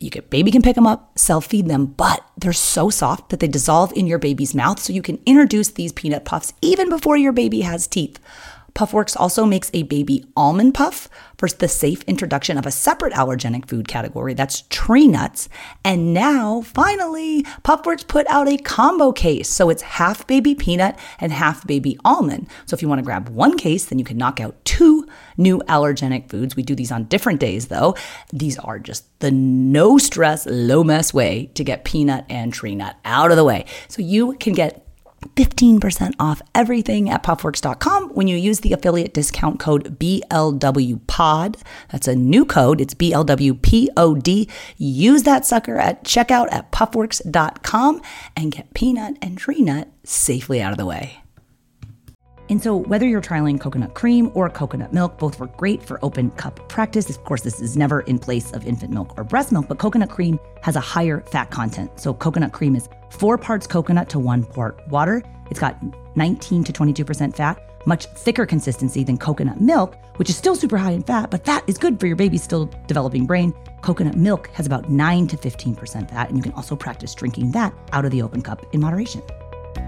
you can baby can pick them up, self feed them, but they're so soft that they dissolve in your baby's mouth so you can introduce these peanut puffs even before your baby has teeth. Puffworks also makes a baby almond puff for the safe introduction of a separate allergenic food category that's tree nuts. And now, finally, Puffworks put out a combo case. So it's half baby peanut and half baby almond. So if you want to grab one case, then you can knock out two new allergenic foods. We do these on different days though. These are just the no stress, low mess way to get peanut and tree nut out of the way. So you can get 15% off everything at puffworks.com when you use the affiliate discount code BLWPOD. That's a new code. It's BLWPOD. Use that sucker at checkout at puffworks.com and get peanut and tree nut safely out of the way. And so, whether you're trialing coconut cream or coconut milk, both work great for open cup practice. Of course, this is never in place of infant milk or breast milk, but coconut cream has a higher fat content. So, coconut cream is four parts coconut to one part water. It's got 19 to 22% fat, much thicker consistency than coconut milk, which is still super high in fat, but fat is good for your baby's still developing brain. Coconut milk has about 9 to 15% fat, and you can also practice drinking that out of the open cup in moderation.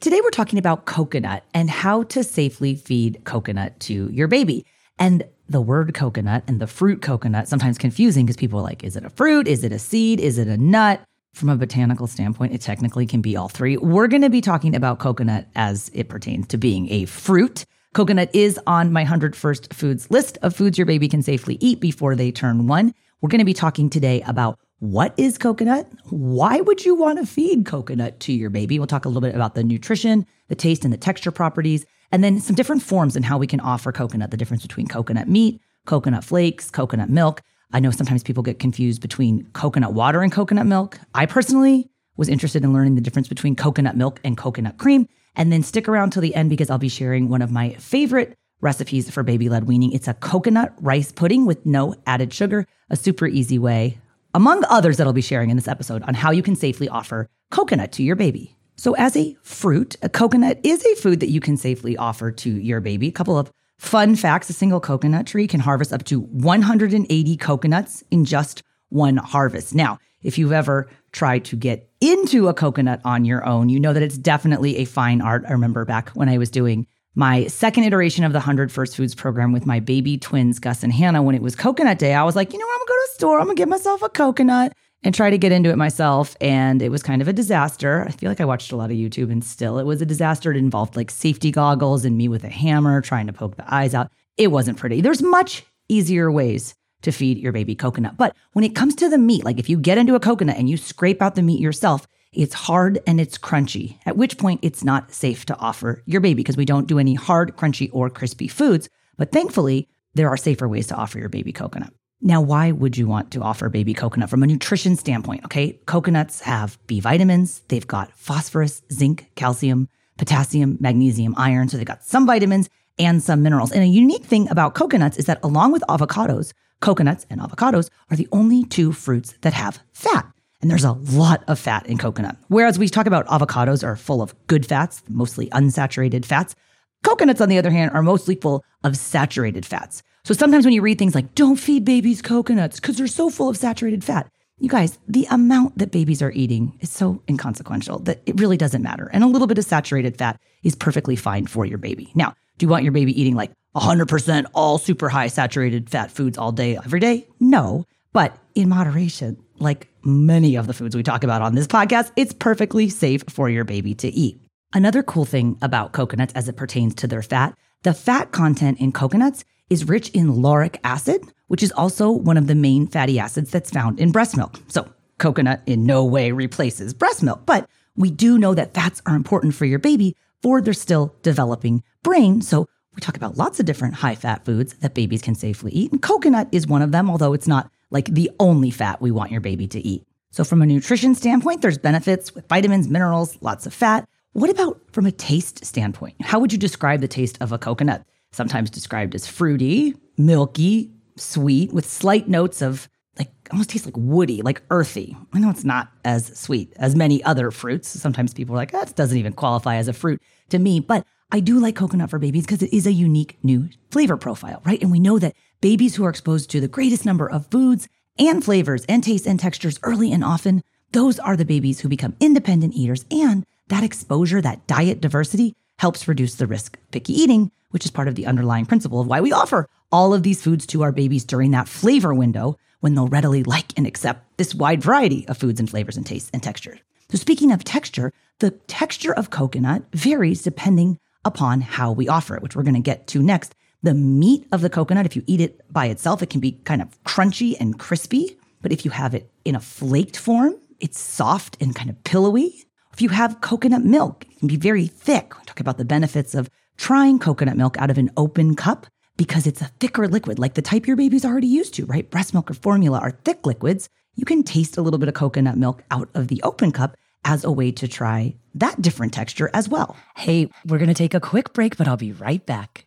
Today we're talking about coconut and how to safely feed coconut to your baby. And the word coconut and the fruit coconut sometimes confusing because people are like, is it a fruit? Is it a seed? Is it a nut? From a botanical standpoint, it technically can be all three. We're going to be talking about coconut as it pertains to being a fruit. Coconut is on my 100 First Foods list of foods your baby can safely eat before they turn one. We're going to be talking today about what is coconut? Why would you want to feed coconut to your baby? We'll talk a little bit about the nutrition, the taste, and the texture properties, and then some different forms and how we can offer coconut, the difference between coconut meat, coconut flakes, coconut milk. I know sometimes people get confused between coconut water and coconut milk. I personally was interested in learning the difference between coconut milk and coconut cream. And then stick around till the end because I'll be sharing one of my favorite recipes for baby led weaning. It's a coconut rice pudding with no added sugar, a super easy way among others that I'll be sharing in this episode on how you can safely offer coconut to your baby. So, as a fruit, a coconut is a food that you can safely offer to your baby. A couple of fun facts a single coconut tree can harvest up to 180 coconuts in just one harvest. Now, if you've ever tried to get into a coconut on your own, you know that it's definitely a fine art. I remember back when I was doing my second iteration of the 100 First Foods program with my baby twins, Gus and Hannah, when it was coconut day, I was like, you know what? I'm gonna go to the store, I'm gonna get myself a coconut and try to get into it myself. And it was kind of a disaster. I feel like I watched a lot of YouTube and still it was a disaster. It involved like safety goggles and me with a hammer trying to poke the eyes out. It wasn't pretty. There's much easier ways to feed your baby coconut. But when it comes to the meat, like if you get into a coconut and you scrape out the meat yourself, it's hard and it's crunchy, at which point it's not safe to offer your baby because we don't do any hard, crunchy, or crispy foods. But thankfully, there are safer ways to offer your baby coconut. Now, why would you want to offer baby coconut from a nutrition standpoint? Okay, coconuts have B vitamins, they've got phosphorus, zinc, calcium, potassium, magnesium, iron. So they've got some vitamins and some minerals. And a unique thing about coconuts is that along with avocados, coconuts and avocados are the only two fruits that have fat. And there's a lot of fat in coconut. Whereas we talk about avocados are full of good fats, mostly unsaturated fats. Coconuts, on the other hand, are mostly full of saturated fats. So sometimes when you read things like, don't feed babies coconuts because they're so full of saturated fat, you guys, the amount that babies are eating is so inconsequential that it really doesn't matter. And a little bit of saturated fat is perfectly fine for your baby. Now, do you want your baby eating like 100% all super high saturated fat foods all day, every day? No, but in moderation, like many of the foods we talk about on this podcast, it's perfectly safe for your baby to eat. Another cool thing about coconuts as it pertains to their fat, the fat content in coconuts is rich in lauric acid, which is also one of the main fatty acids that's found in breast milk. So, coconut in no way replaces breast milk, but we do know that fats are important for your baby for their still developing brain. So, we talk about lots of different high fat foods that babies can safely eat, and coconut is one of them, although it's not like the only fat we want your baby to eat. So, from a nutrition standpoint, there's benefits with vitamins, minerals, lots of fat. What about from a taste standpoint? How would you describe the taste of a coconut? sometimes described as fruity, milky, sweet, with slight notes of like almost tastes like woody, like earthy. I know it's not as sweet as many other fruits. Sometimes people are like, that doesn't even qualify as a fruit to me. But I do like coconut for babies because it is a unique new flavor profile, right? And we know that babies who are exposed to the greatest number of foods and flavors and tastes and textures early and often, those are the babies who become independent eaters. And that exposure, that diet diversity helps reduce the risk of picky eating, which is part of the underlying principle of why we offer all of these foods to our babies during that flavor window when they'll readily like and accept this wide variety of foods and flavors and tastes and textures. So, speaking of texture, the texture of coconut varies depending upon how we offer it, which we're going to get to next. The meat of the coconut, if you eat it by itself, it can be kind of crunchy and crispy. But if you have it in a flaked form, it's soft and kind of pillowy. If you have coconut milk, it can be very thick. We talk about the benefits of trying coconut milk out of an open cup because it's a thicker liquid, like the type your baby's already used to, right? Breast milk or formula are thick liquids. You can taste a little bit of coconut milk out of the open cup as a way to try that different texture as well. Hey, we're going to take a quick break, but I'll be right back.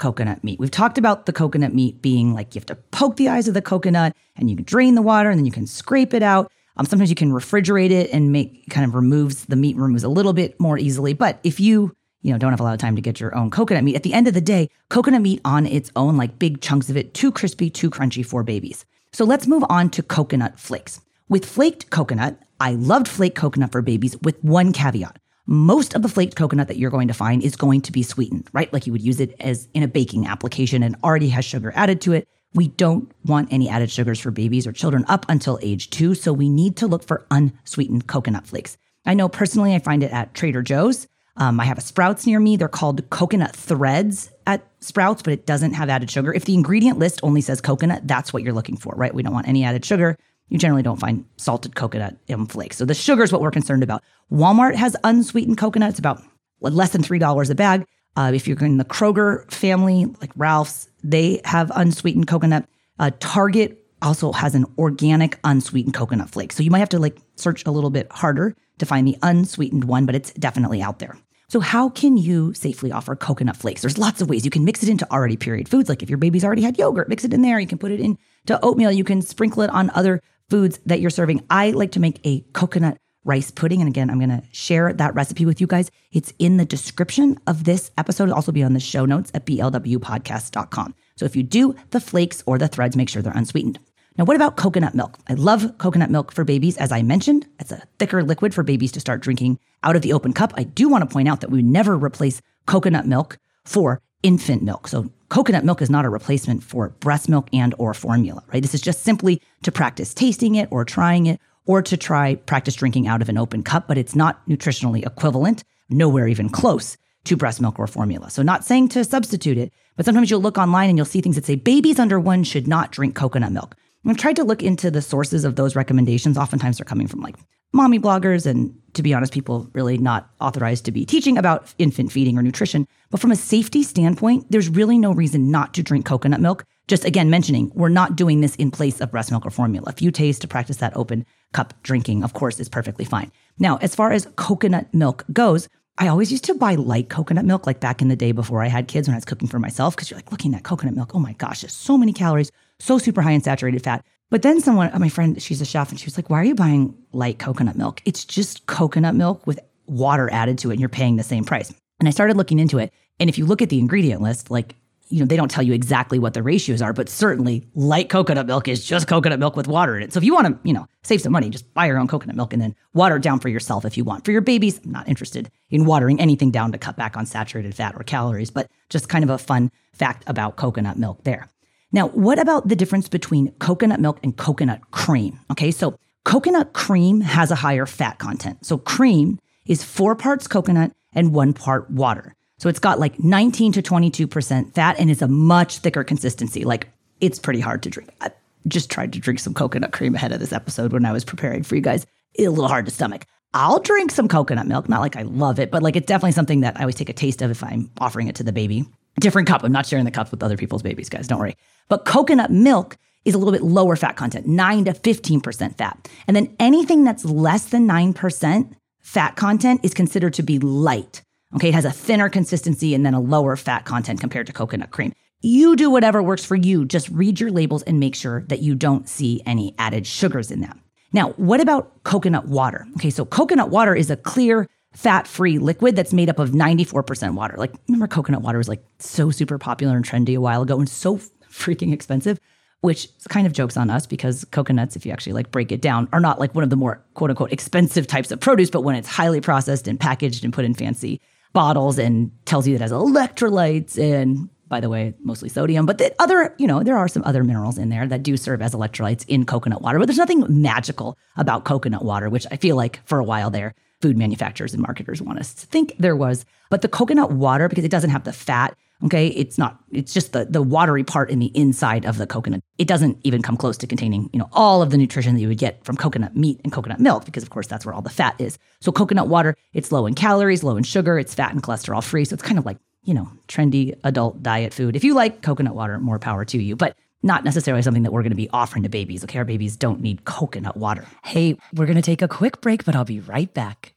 coconut meat. We've talked about the coconut meat being like you have to poke the eyes of the coconut and you can drain the water and then you can scrape it out. Um, sometimes you can refrigerate it and make kind of removes the meat removes a little bit more easily. But if you you know don't have a lot of time to get your own coconut meat, at the end of the day, coconut meat on its own, like big chunks of it, too crispy, too crunchy for babies. So let's move on to coconut flakes. With flaked coconut, I loved flaked coconut for babies with one caveat most of the flaked coconut that you're going to find is going to be sweetened, right? Like you would use it as in a baking application and already has sugar added to it. We don't want any added sugars for babies or children up until age two. So we need to look for unsweetened coconut flakes. I know personally, I find it at Trader Joe's. Um, I have a Sprouts near me. They're called coconut threads at Sprouts, but it doesn't have added sugar. If the ingredient list only says coconut, that's what you're looking for, right? We don't want any added sugar you generally don't find salted coconut in flakes. So the sugar is what we're concerned about. Walmart has unsweetened coconut. It's about less than $3 a bag. Uh, if you're in the Kroger family, like Ralph's, they have unsweetened coconut. Uh, Target also has an organic unsweetened coconut flake. So you might have to like search a little bit harder to find the unsweetened one, but it's definitely out there. So how can you safely offer coconut flakes? There's lots of ways. You can mix it into already pureed foods. Like if your baby's already had yogurt, mix it in there. You can put it into oatmeal. You can sprinkle it on other foods that you're serving. I like to make a coconut rice pudding. And again, I'm going to share that recipe with you guys. It's in the description of this episode. It'll also be on the show notes at blwpodcast.com. So if you do the flakes or the threads, make sure they're unsweetened. Now, what about coconut milk? I love coconut milk for babies. As I mentioned, it's a thicker liquid for babies to start drinking out of the open cup. I do want to point out that we never replace coconut milk for infant milk. So coconut milk is not a replacement for breast milk and or formula, right? This is just simply to practice tasting it or trying it or to try practice drinking out of an open cup, but it's not nutritionally equivalent, nowhere even close to breast milk or formula. So not saying to substitute it, but sometimes you'll look online and you'll see things that say babies under 1 should not drink coconut milk. I've tried to look into the sources of those recommendations. Oftentimes they're coming from like mommy bloggers and to be honest, people really not authorized to be teaching about infant feeding or nutrition. But from a safety standpoint, there's really no reason not to drink coconut milk. Just again, mentioning we're not doing this in place of breast milk or formula. If you taste to practice that open cup drinking, of course, is perfectly fine. Now, as far as coconut milk goes, I always used to buy light coconut milk, like back in the day before I had kids when I was cooking for myself, because you're like looking at coconut milk. Oh my gosh, there's so many calories, so super high in saturated fat. But then someone, my friend, she's a chef, and she was like, Why are you buying light coconut milk? It's just coconut milk with water added to it, and you're paying the same price. And I started looking into it. And if you look at the ingredient list, like, you know, they don't tell you exactly what the ratios are, but certainly light coconut milk is just coconut milk with water in it. So if you want to, you know, save some money, just buy your own coconut milk and then water it down for yourself if you want. For your babies, I'm not interested in watering anything down to cut back on saturated fat or calories, but just kind of a fun fact about coconut milk there. Now, what about the difference between coconut milk and coconut cream? Okay, so coconut cream has a higher fat content. So cream is four parts coconut and one part water. So it's got like 19 to 22% fat and it's a much thicker consistency. Like it's pretty hard to drink. I just tried to drink some coconut cream ahead of this episode when I was preparing for you guys. It's a little hard to stomach. I'll drink some coconut milk, not like I love it, but like it's definitely something that I always take a taste of if I'm offering it to the baby different cup. I'm not sharing the cup with other people's babies, guys. Don't worry. But coconut milk is a little bit lower fat content, 9 to 15% fat. And then anything that's less than 9% fat content is considered to be light. Okay, it has a thinner consistency and then a lower fat content compared to coconut cream. You do whatever works for you. Just read your labels and make sure that you don't see any added sugars in them. Now, what about coconut water? Okay, so coconut water is a clear, fat free liquid that's made up of 94% water. Like, remember, coconut water was like so super popular and trendy a while ago and so freaking expensive, which kind of jokes on us because coconuts, if you actually like break it down, are not like one of the more quote unquote expensive types of produce, but when it's highly processed and packaged and put in fancy bottles and tells you it has electrolytes and by the way, mostly sodium, but the other, you know, there are some other minerals in there that do serve as electrolytes in coconut water, but there's nothing magical about coconut water, which I feel like for a while there, food manufacturers and marketers want us to think there was. But the coconut water, because it doesn't have the fat, okay, it's not, it's just the, the watery part in the inside of the coconut. It doesn't even come close to containing, you know, all of the nutrition that you would get from coconut meat and coconut milk, because of course that's where all the fat is. So coconut water, it's low in calories, low in sugar, it's fat and cholesterol free. So it's kind of like, you know, trendy adult diet food. If you like coconut water, more power to you. But not necessarily something that we're going to be offering to babies. Okay, our babies don't need coconut water. Hey, we're going to take a quick break, but I'll be right back.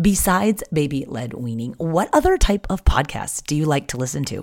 Besides baby led weaning, what other type of podcasts do you like to listen to?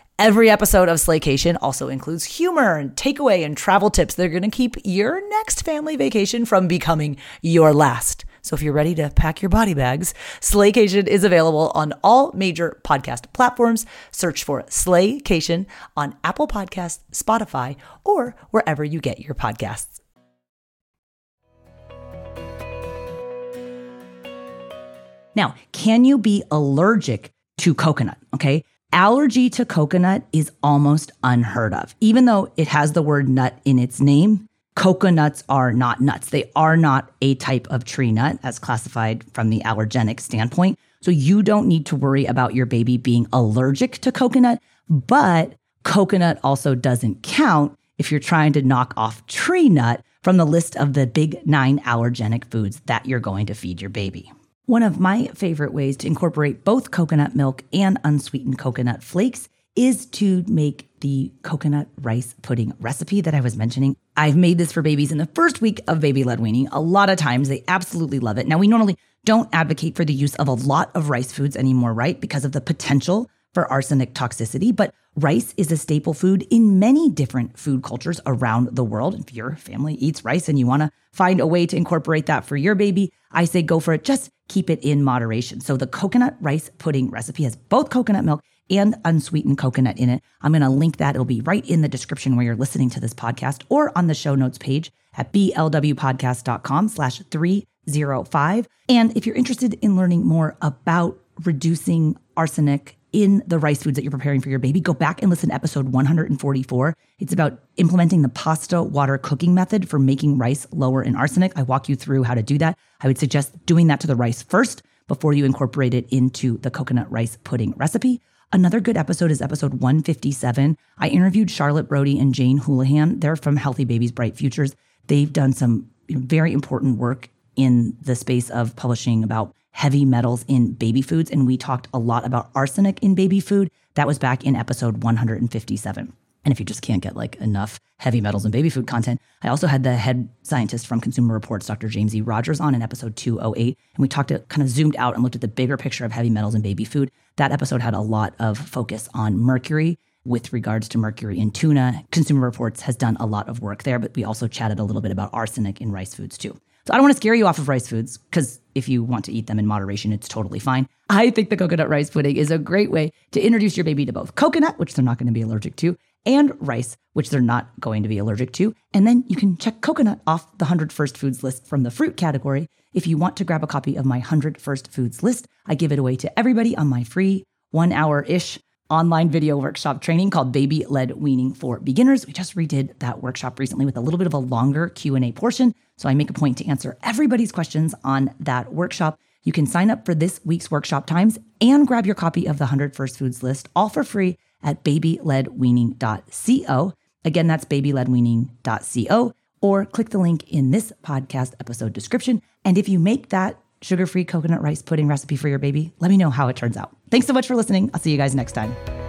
Every episode of Slaycation also includes humor and takeaway and travel tips that are going to keep your next family vacation from becoming your last. So if you're ready to pack your body bags, Slaycation is available on all major podcast platforms. Search for Slaycation on Apple Podcasts, Spotify, or wherever you get your podcasts. Now, can you be allergic to coconut? Okay. Allergy to coconut is almost unheard of. Even though it has the word nut in its name, coconuts are not nuts. They are not a type of tree nut as classified from the allergenic standpoint. So you don't need to worry about your baby being allergic to coconut, but coconut also doesn't count if you're trying to knock off tree nut from the list of the big nine allergenic foods that you're going to feed your baby. One of my favorite ways to incorporate both coconut milk and unsweetened coconut flakes is to make the coconut rice pudding recipe that I was mentioning. I've made this for babies in the first week of baby led weaning. A lot of times they absolutely love it. Now, we normally don't advocate for the use of a lot of rice foods anymore, right? Because of the potential for arsenic toxicity, but rice is a staple food in many different food cultures around the world. If your family eats rice and you want to find a way to incorporate that for your baby, I say go for it. Just keep it in moderation. So the coconut rice pudding recipe has both coconut milk and unsweetened coconut in it. I'm going to link that. It'll be right in the description where you're listening to this podcast or on the show notes page at blwpodcast.com slash 305. And if you're interested in learning more about reducing arsenic in the rice foods that you're preparing for your baby, go back and listen to episode 144. It's about implementing the pasta water cooking method for making rice lower in arsenic. I walk you through how to do that. I would suggest doing that to the rice first before you incorporate it into the coconut rice pudding recipe. Another good episode is episode 157. I interviewed Charlotte Brody and Jane Houlihan. They're from Healthy Babies Bright Futures. They've done some very important work in the space of publishing about heavy metals in baby foods. And we talked a lot about arsenic in baby food. That was back in episode 157. And if you just can't get like enough heavy metals in baby food content, I also had the head scientist from Consumer Reports, Dr. James E. Rogers, on in episode 208. And we talked, uh, it kind of zoomed out and looked at the bigger picture of heavy metals in baby food. That episode had a lot of focus on mercury with regards to mercury in tuna. Consumer Reports has done a lot of work there, but we also chatted a little bit about arsenic in rice foods too. So I don't want to scare you off of rice foods because if you want to eat them in moderation, it's totally fine. I think the coconut rice pudding is a great way to introduce your baby to both coconut, which they're not going to be allergic to, and rice, which they're not going to be allergic to. And then you can check coconut off the 100 First Foods list from the fruit category. If you want to grab a copy of my 100 First Foods list, I give it away to everybody on my free one hour ish online video workshop training called Baby Led Weaning for Beginners. We just redid that workshop recently with a little bit of a longer Q&A portion, so I make a point to answer everybody's questions on that workshop. You can sign up for this week's workshop times and grab your copy of the 100 First Foods list all for free at babyledweaning.co. Again, that's babyledweaning.co or click the link in this podcast episode description. And if you make that sugar free coconut rice pudding recipe for your baby, let me know how it turns out. Thanks so much for listening. I'll see you guys next time.